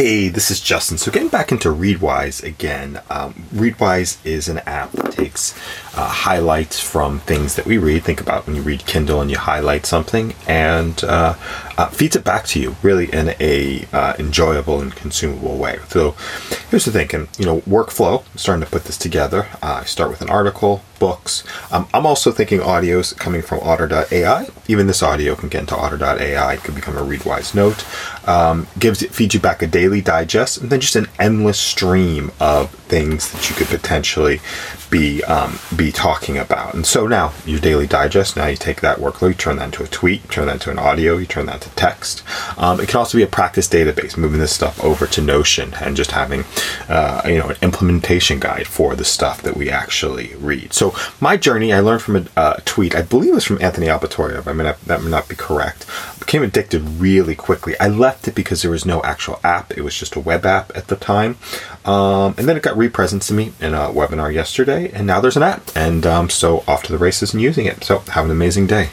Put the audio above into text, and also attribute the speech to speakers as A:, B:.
A: Hey, this is Justin. So, getting back into Readwise again. Um, Readwise is an app that takes uh, highlights from things that we read. Think about when you read Kindle and you highlight something, and uh, uh, feeds it back to you, really in a uh, enjoyable and consumable way. So, here's the thinking. You know, workflow. I'm starting to put this together. Uh, I start with an article, books. Um, I'm also thinking audios coming from Otter.ai. Even this audio can get into Otter.ai. It could become a Readwise note. Um, gives it feeds you back a daily digest, and then just an endless stream of things that you could potentially be um, be talking about. And so now your daily digest. Now you take that workload, you turn that into a tweet, turn that into an audio, you turn that to text. Um, it can also be a practice database, moving this stuff over to Notion and just having uh, you know an implementation guide for the stuff that we actually read. So my journey, I learned from a uh, tweet. I believe it was from Anthony Albatorio. I mean that may not be correct. became addicted really quickly. I left it because there was no actual app. It was just a web app at the time, um, and then it got represented to me in a webinar yesterday, and now there's an app, and um, so off to the races and using it. So have an amazing day.